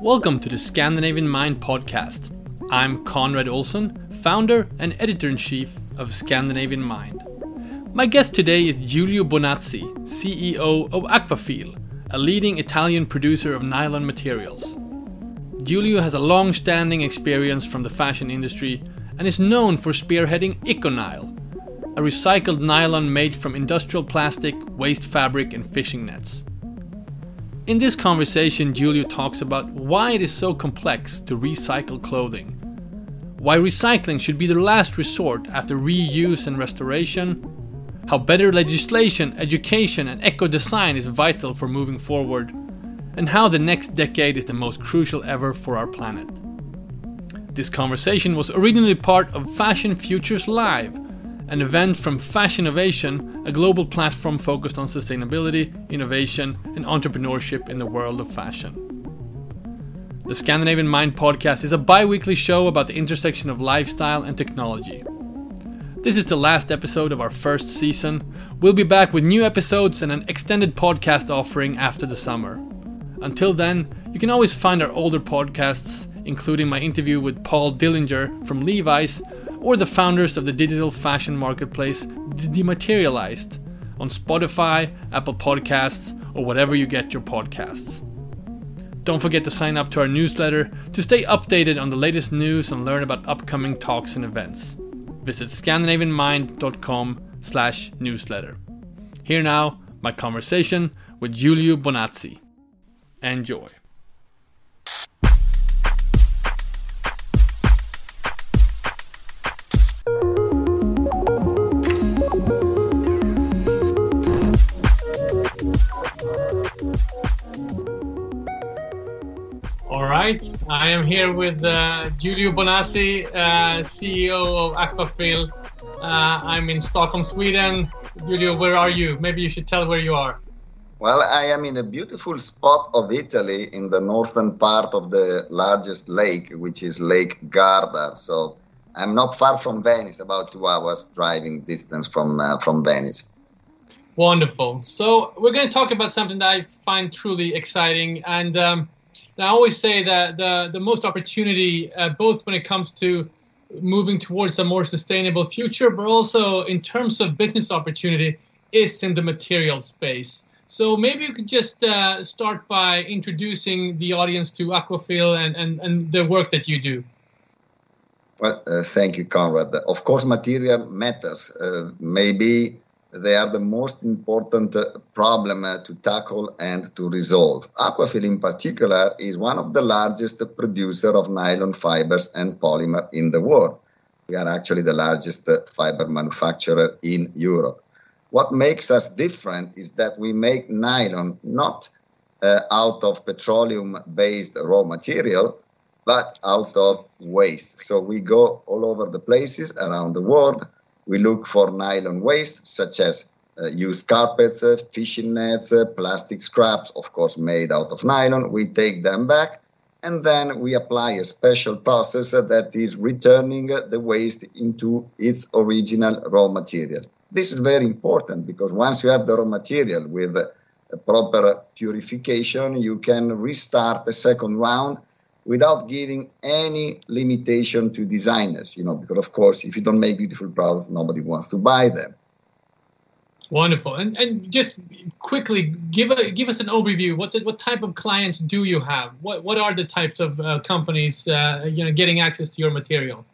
Welcome to the Scandinavian Mind podcast. I'm Conrad Olson, founder and editor in chief of Scandinavian Mind. My guest today is Giulio Bonazzi, CEO of Aquafil, a leading Italian producer of nylon materials. Giulio has a long standing experience from the fashion industry and is known for spearheading ECONYL, a recycled nylon made from industrial plastic, waste fabric, and fishing nets. In this conversation, Giulio talks about why it is so complex to recycle clothing, why recycling should be the last resort after reuse and restoration, how better legislation, education, and eco design is vital for moving forward, and how the next decade is the most crucial ever for our planet. This conversation was originally part of Fashion Futures Live, an event from Fashinnovation, a global platform focused on sustainability, innovation, and entrepreneurship in the world of fashion. The Scandinavian Mind podcast is a bi weekly show about the intersection of lifestyle and technology. This is the last episode of our first season. We'll be back with new episodes and an extended podcast offering after the summer. Until then, you can always find our older podcasts, including my interview with Paul Dillinger from Levi's or the founders of the digital fashion marketplace Dematerialized on Spotify, Apple Podcasts, or whatever you get your podcasts. Don't forget to sign up to our newsletter to stay updated on the latest news and learn about upcoming talks and events. Visit scandinavianmind.com slash newsletter. Here now, my conversation with Giulio Bonazzi. Enjoy. Right. I am here with uh, Giulio Bonazzi, uh, CEO of Aquafil. Uh, I'm in Stockholm, Sweden. Giulio, where are you? Maybe you should tell where you are. Well, I am in a beautiful spot of Italy in the northern part of the largest lake, which is Lake Garda. So I'm not far from Venice, about two hours driving distance from uh, from Venice. Wonderful. So we're going to talk about something that I find truly exciting, and um, and I always say that the the most opportunity, uh, both when it comes to moving towards a more sustainable future, but also in terms of business opportunity, is in the material space. So maybe you could just uh, start by introducing the audience to Aquafil and, and, and the work that you do. Well, uh, thank you, Conrad. Of course, material matters. Uh, maybe they are the most important problem uh, to tackle and to resolve. Aquafil, in particular, is one of the largest producer of nylon fibers and polymer in the world. We are actually the largest uh, fiber manufacturer in Europe. What makes us different is that we make nylon not uh, out of petroleum-based raw material, but out of waste. So we go all over the places around the world we look for nylon waste, such as uh, used carpets, uh, fishing nets, uh, plastic scraps, of course, made out of nylon. We take them back and then we apply a special process that is returning the waste into its original raw material. This is very important because once you have the raw material with proper purification, you can restart a second round without giving any limitation to designers, you know, because of course, if you don't make beautiful products, nobody wants to buy them. Wonderful, and and just quickly give a give us an overview. What what type of clients do you have? What what are the types of uh, companies uh, you know getting access to your material?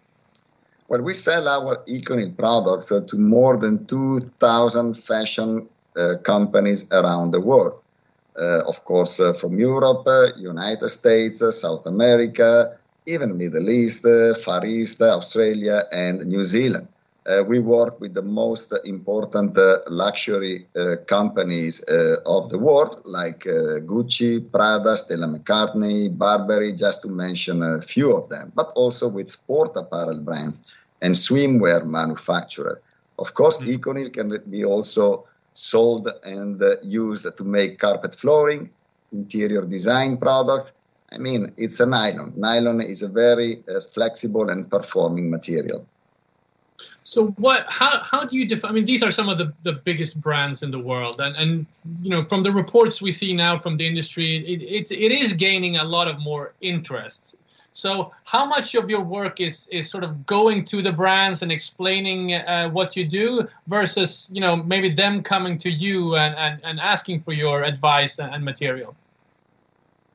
Well, we sell our ECONYL products uh, to more than two thousand fashion uh, companies around the world of course, uh, from Europe, uh, United States, South America, even Middle East, Far East, Australia, and New Zealand. Uh, we work with the most important uh, luxury uh, companies of the world, like Gucci, Prada, Stella McCartney, Burberry, just to mention a few of them, but also with sport apparel brands and swimwear manufacturer. Of course, mm-hmm. ECONYL can be also sold and uh, used to make carpet flooring, interior design products. I mean, it's a nylon. Nylon is a very uh, flexible and performing material. So what? How how do you define? I mean, these are some of the, the biggest brands in the world, and and you know from the reports we see now from the industry, it, it's it is gaining a lot of more interest. So how much of your work is is sort of going to the brands and explaining uh, what you do versus you know maybe them coming to you and and, and asking for your advice and, and material?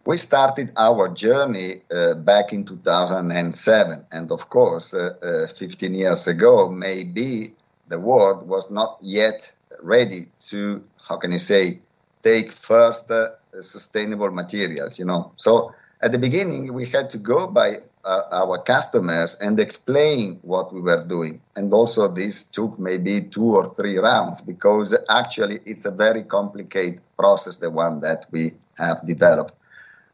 we started our journey uh, back in 2007. And of course, uh, uh, 15 years ago, maybe the world was not yet ready to, how can I say, take first uh, sustainable materials, you know. So at the beginning, we had to go by uh, our customers and explain what we were doing. And also, this took maybe two or three rounds because actually it's a very complicated process, the one that we have developed.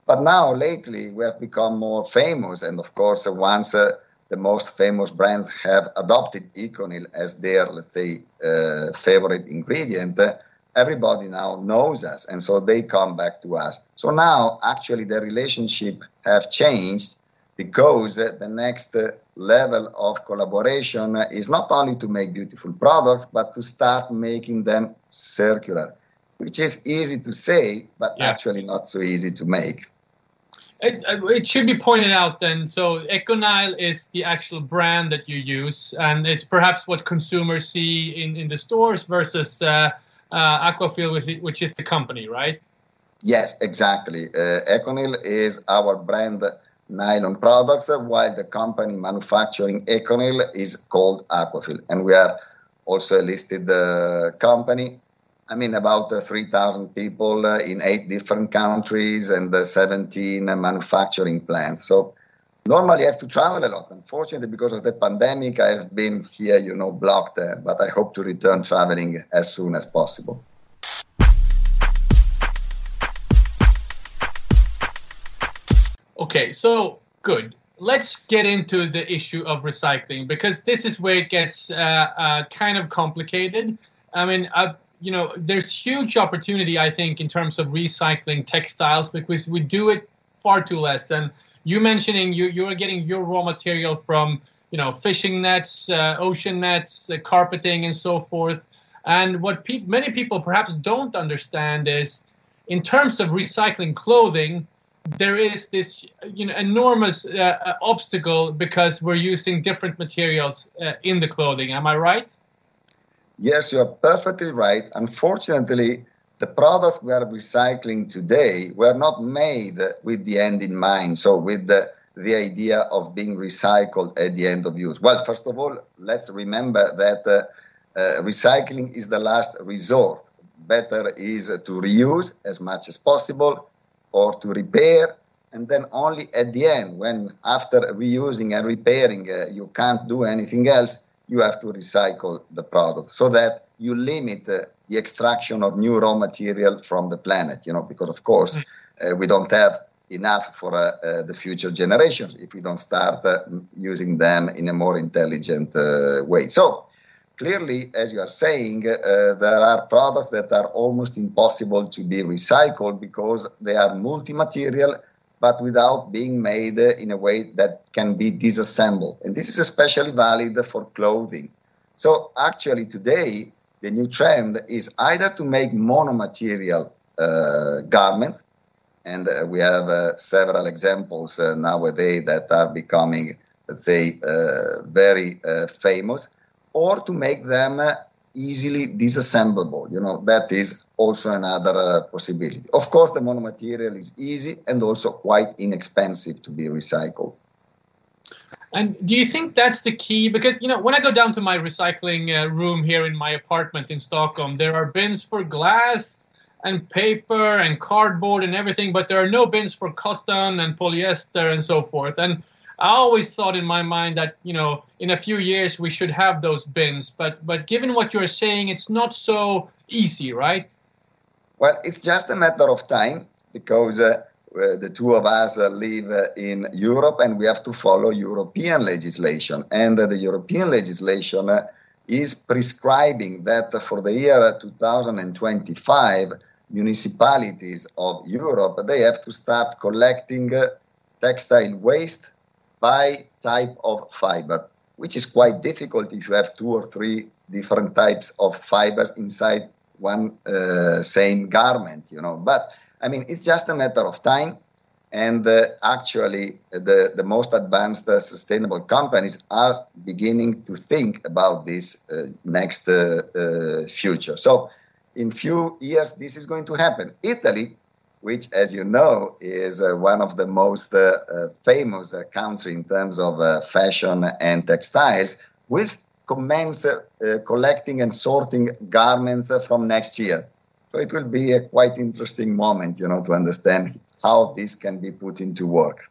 But now, lately, we have become more famous, and of course, once uh, the most famous brands have adopted ECONYL as their, let's say, uh, favorite ingredient, uh, everybody now knows us, and so they come back to us. So now, actually, the relationship have changed because uh, the next uh, level of collaboration is not only to make beautiful products, but to start making them circular, which is easy to say, but yeah. actually not so easy to make. It, it, should be pointed out then. So ECONYL is the actual brand that you use, and it's perhaps what consumers see in, in the stores versus uh, uh, Aquafil, which, is the company, right? Yes, exactly. Uh, ECONYL is our brand nylon products, while the company manufacturing ECONYL is called Aquafil, and we are also a listed uh, company I mean, about uh, 3,000 people uh, in eight different countries and uh, 17 manufacturing plants. So normally I have to travel a lot. Unfortunately, because of the pandemic, I have been here, you know, blocked. Uh, but I hope to return traveling as soon as possible. Okay, so good. Let's get into the issue of recycling because this is where it gets uh, uh, kind of complicated. I mean, you know, there's huge opportunity, I think, in terms of recycling textiles because we do it far too less. And you mentioning you you're getting your raw material from you know fishing nets, uh, ocean nets, uh, carpeting, and so forth. And what pe- many people perhaps don't understand is, in terms of recycling clothing, there is this you know enormous uh, uh obstacle because we're using different materials uh, in the clothing. Am I right? Yes, you are perfectly right. Unfortunately, the products we are recycling today were not made with the end in mind, so with the, the idea of being recycled at the end of use. Well, first of all, let's remember that uh, uh, recycling is the last resort. Better is to reuse as much as possible or to repair and then only at the end when after reusing and repairing uh, you can't do anything else you have to recycle the product so that you limit uh, the extraction of new raw material from the planet, you know, because of course mm. uh, we don't have enough for uh, uh, the future generations if we don't start uh, using them in a more intelligent uh, way. So clearly, as you are saying, there are products that are almost impossible to be recycled because they are multi-material but without being made in a way that can be disassembled. And this is especially valid for clothing. So, actually, today, the new trend is either to make monomaterial uh, garments, and uh, we have uh, several examples uh, nowadays that are becoming, let's say, uh, very uh, famous, or to make them easily disassemblable. You know, that is also another uh, possibility. Of course, the monomaterial is easy and also quite inexpensive to be recycled. And do you think that's the key? Because you know, when I go down to my recycling uh, room here in my apartment in Stockholm, there are bins for glass and paper and cardboard and everything, but there are no bins for cotton and polyester and so forth. And I always thought in my mind that you know in a few years we should have those bins, but but given what you're saying, it's not so easy, right? Well, it's just a matter of time because uh, the two of us uh, live uh, in Europe and we have to follow European legislation, and uh, the European legislation uh, is prescribing that for the year 2025 municipalities of Europe they have to start collecting textile waste by type of fiber, which is quite difficult if you have two or three different types of fibers inside one uh, same garment, you know. But I mean, it's just a matter of time. And uh, actually, the, the most advanced uh, sustainable companies are beginning to think about this uh, next uh, uh, future. So, in few years, this is going to happen. Italy, which, as you know, is uh, one of the most famous country in terms of fashion and textiles, will commence collecting and sorting garments from next year. So it will be a quite interesting moment, you know, to understand how this can be put into work.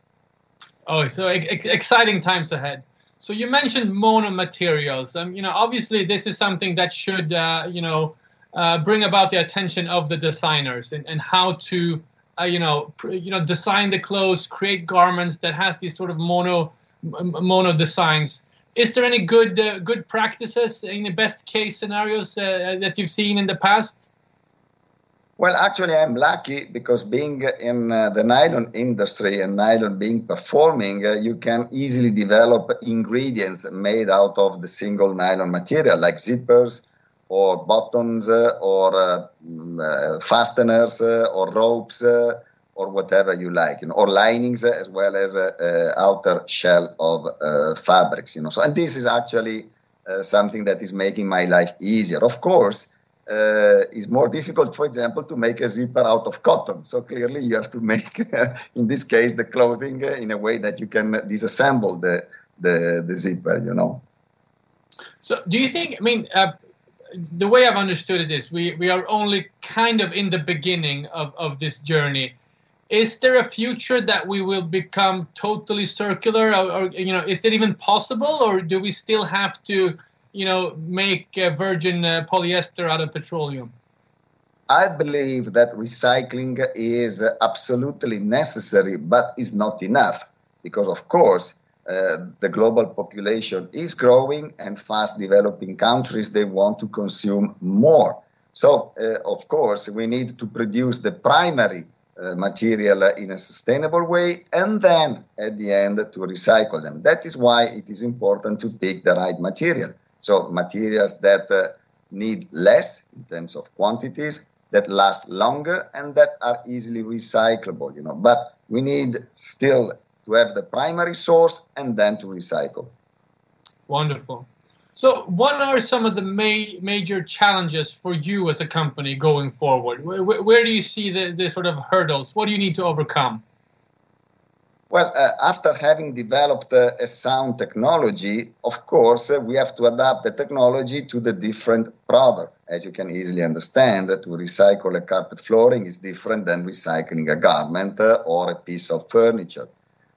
Oh, so ex- exciting times ahead. So you mentioned monomaterials. Um, you know, obviously this is something that should, uh, you know, uh, bring about the attention of the designers and, and how to, uh, you know, pr- you know, design the clothes, create garments that has these sort of mono m- mono designs. Is there any good uh, good practices in the best case scenarios uh, that you've seen in the past? Well, actually, I'm lucky because being in uh, the nylon industry and nylon being performing, uh, you can easily develop ingredients made out of the single nylon material, like zippers or buttons uh, or uh, mm, uh, fasteners uh, or ropes or whatever you like, you know, or linings as well as outer shell of fabrics, you know. So, and this is actually something that is making my life easier. Of course uh, is more difficult, for example, to make a zipper out of cotton. So clearly, you have to make, in this case, the clothing in a way that you can disassemble the the, the zipper. You know. So, do you think? I mean, uh, the way I've understood it is, we we are only kind of in the beginning of of this journey. Is there a future that we will become totally circular, or, or you know, is it even possible, or do we still have to you know, make uh, virgin uh, polyester out of petroleum? I believe that recycling is absolutely necessary, but is not enough because, of course, uh, the global population is growing and fast developing countries they want to consume more. So, uh, of course, we need to produce the primary uh, material in a sustainable way and then at the end to recycle them. That is why it is important to pick the right material. So materials that uh, need less in terms of quantities, that last longer, and that are easily recyclable. You know, but we need still to have the primary source and then to recycle. Wonderful. So, what are some of the ma- major challenges for you as a company going forward? Where, where do you see the, the sort of hurdles? What do you need to overcome? Well, uh, after having developed uh, a sound technology, of course, uh, we have to adapt the technology to the different products. As you can easily understand, to recycle a carpet flooring is different than recycling a garment uh, or a piece of furniture.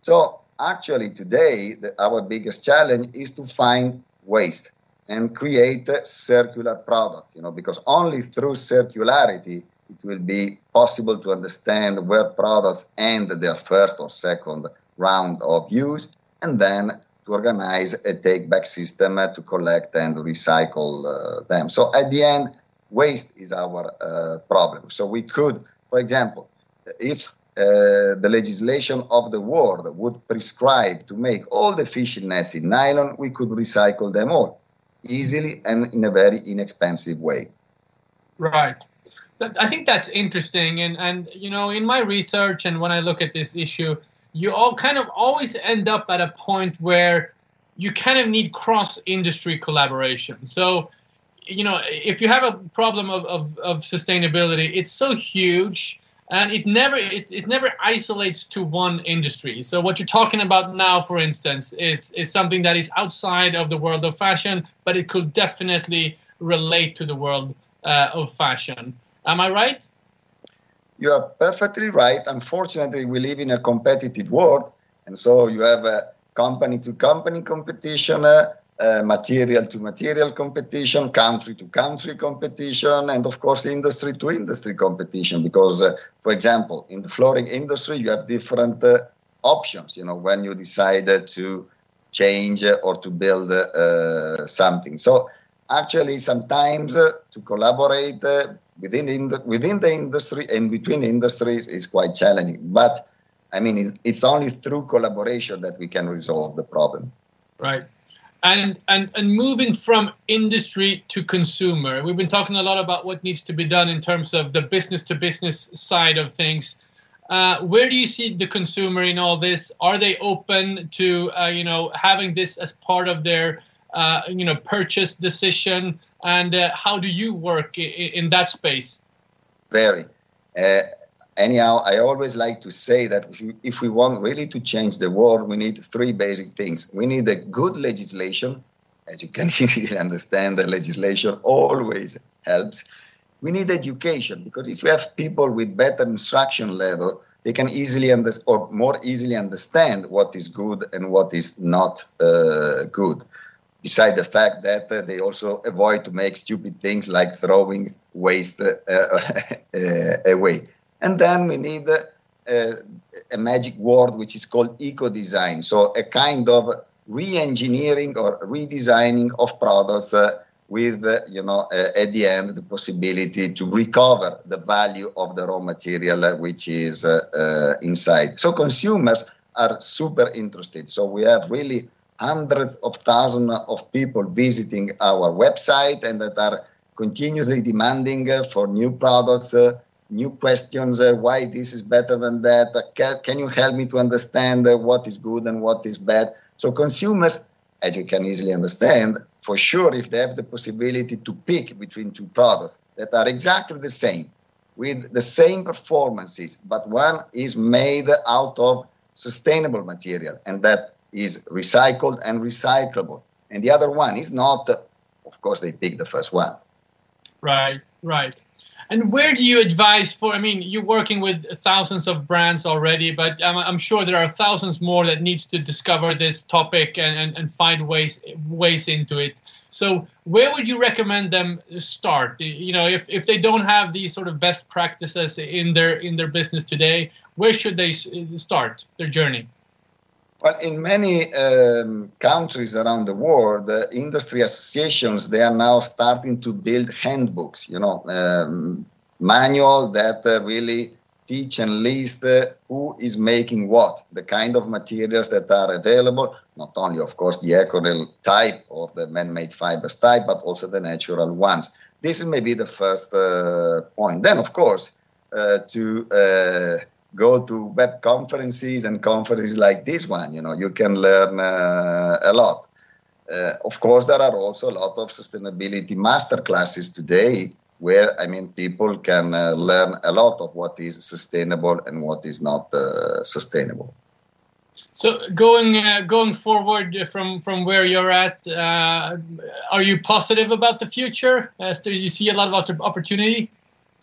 So, actually, today, the, our biggest challenge is to find waste and create uh, circular products, you know, because only through circularity it will be possible to understand where products end their first or second round of use, and then to organize a take back system to collect and recycle uh, them. So at the end, waste is our uh, problem. So we could, for example, if uh, the legislation of the world would prescribe to make all the fishing nets in nylon, we could recycle them all easily and in a very inexpensive way. Right. I think that's interesting, and and you know, in my research and when I look at this issue, you all kind of always end up at a point where you kind of need cross industry collaboration. So, you know, if you have a problem of, of, of sustainability, it's so huge and it never it, it never isolates to one industry. So what you're talking about now, for instance, is is something that is outside of the world of fashion, but it could definitely relate to the world uh, of fashion. Am I right? You are perfectly right. Unfortunately, we live in a competitive world, and so you have a company to company competition, uh, uh, material to material competition, country to country competition, and of course, industry to industry competition. Because, uh, for example, in the flooring industry, you have different uh, options. You know, when you decide to change or to build uh, something. So, actually, sometimes uh, to collaborate within in the, within the industry and between industries is quite challenging. But I mean, it's only through collaboration that we can resolve the problem. Right. and and and moving from industry to consumer we've been talking a lot about what needs to be done in terms of the business to business side of things uh, where do you see the consumer in all this are they open to uh, you know having this as part of their uh, you know purchase decision and uh, how do you work in, that space very uh, anyhow, I always like to say that if, if we want really to change the world, we need three basic things. We need a good legislation. As you can easily understand, the legislation always helps. We need education because if we have people with better instruction level, they can easily under, or more easily understand what is good and what is not uh, good. Beside the fact that uh, they also avoid to make stupid things like throwing waste uh, uh away. And then we need a, magic word which is called eco design. So a kind of re engineering or redesigning of products. Uh, with uh, you know uh, at the end the possibility to recover the value of the raw material uh, which is uh, uh, inside so consumers are super interested so we have really hundreds of thousands of people visiting our website and that are continuously demanding uh, for new products new questions uh, why this is better than that? Uh, can, can, you help me to understand uh, what is good and what is bad? So consumers as you can easily understand for sure if they have the possibility to pick between two products that are exactly the same with the same performances but one is made out of sustainable material and that is recycled and recyclable and the other one is not of course they pick the first one right right and where do you advise for? I mean, you're working with thousands of brands already, but I'm, I'm sure there are thousands more that needs to discover this topic and, and, and find ways ways into it. So, where would you recommend them start? You know, if, if they don't have these sort of best practices in their in their business today, where should they start their journey? Well, in many um, countries around the world, uh, industry associations they are now starting to build handbooks. You know, um, manual that uh, really teach and list uh, who is making what, the kind of materials that are available. Not only, of course, the ECONYL type or the man-made fibers type, but also the natural ones. This is maybe the first uh, point. Then, of course, uh, to uh, go to web conferences and conferences like this one. You know, you can learn uh, a lot. Uh, of course, there are also a lot of sustainability master classes today where I mean people can uh, learn a lot of what is sustainable and what is not uh, sustainable. So going uh, going forward from from where you're at, uh, are you positive about the future? do you see a lot of opportunity?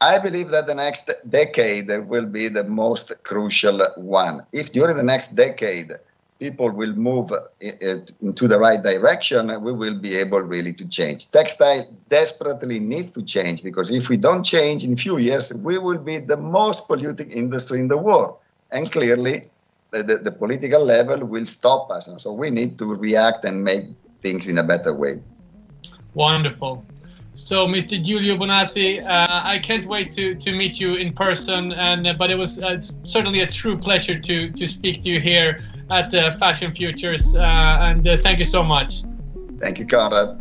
I believe that the next decade will be the most crucial one. If during the next decade people will move into the right direction, we will be able really to change. Textile desperately needs to change because if we don't change in a few years, we will be the most polluting industry in the world. And clearly, the, the, the political level will stop us. And so we need to react and make things in a better way. Wonderful. So, Mr. Giulio Bonazzi, uh, I can't wait to, to meet you in person. And uh, but it was uh, certainly a true pleasure to to speak to you here at uh, Fashion Futures. Uh, and uh, thank you so much. Thank you, Conrad.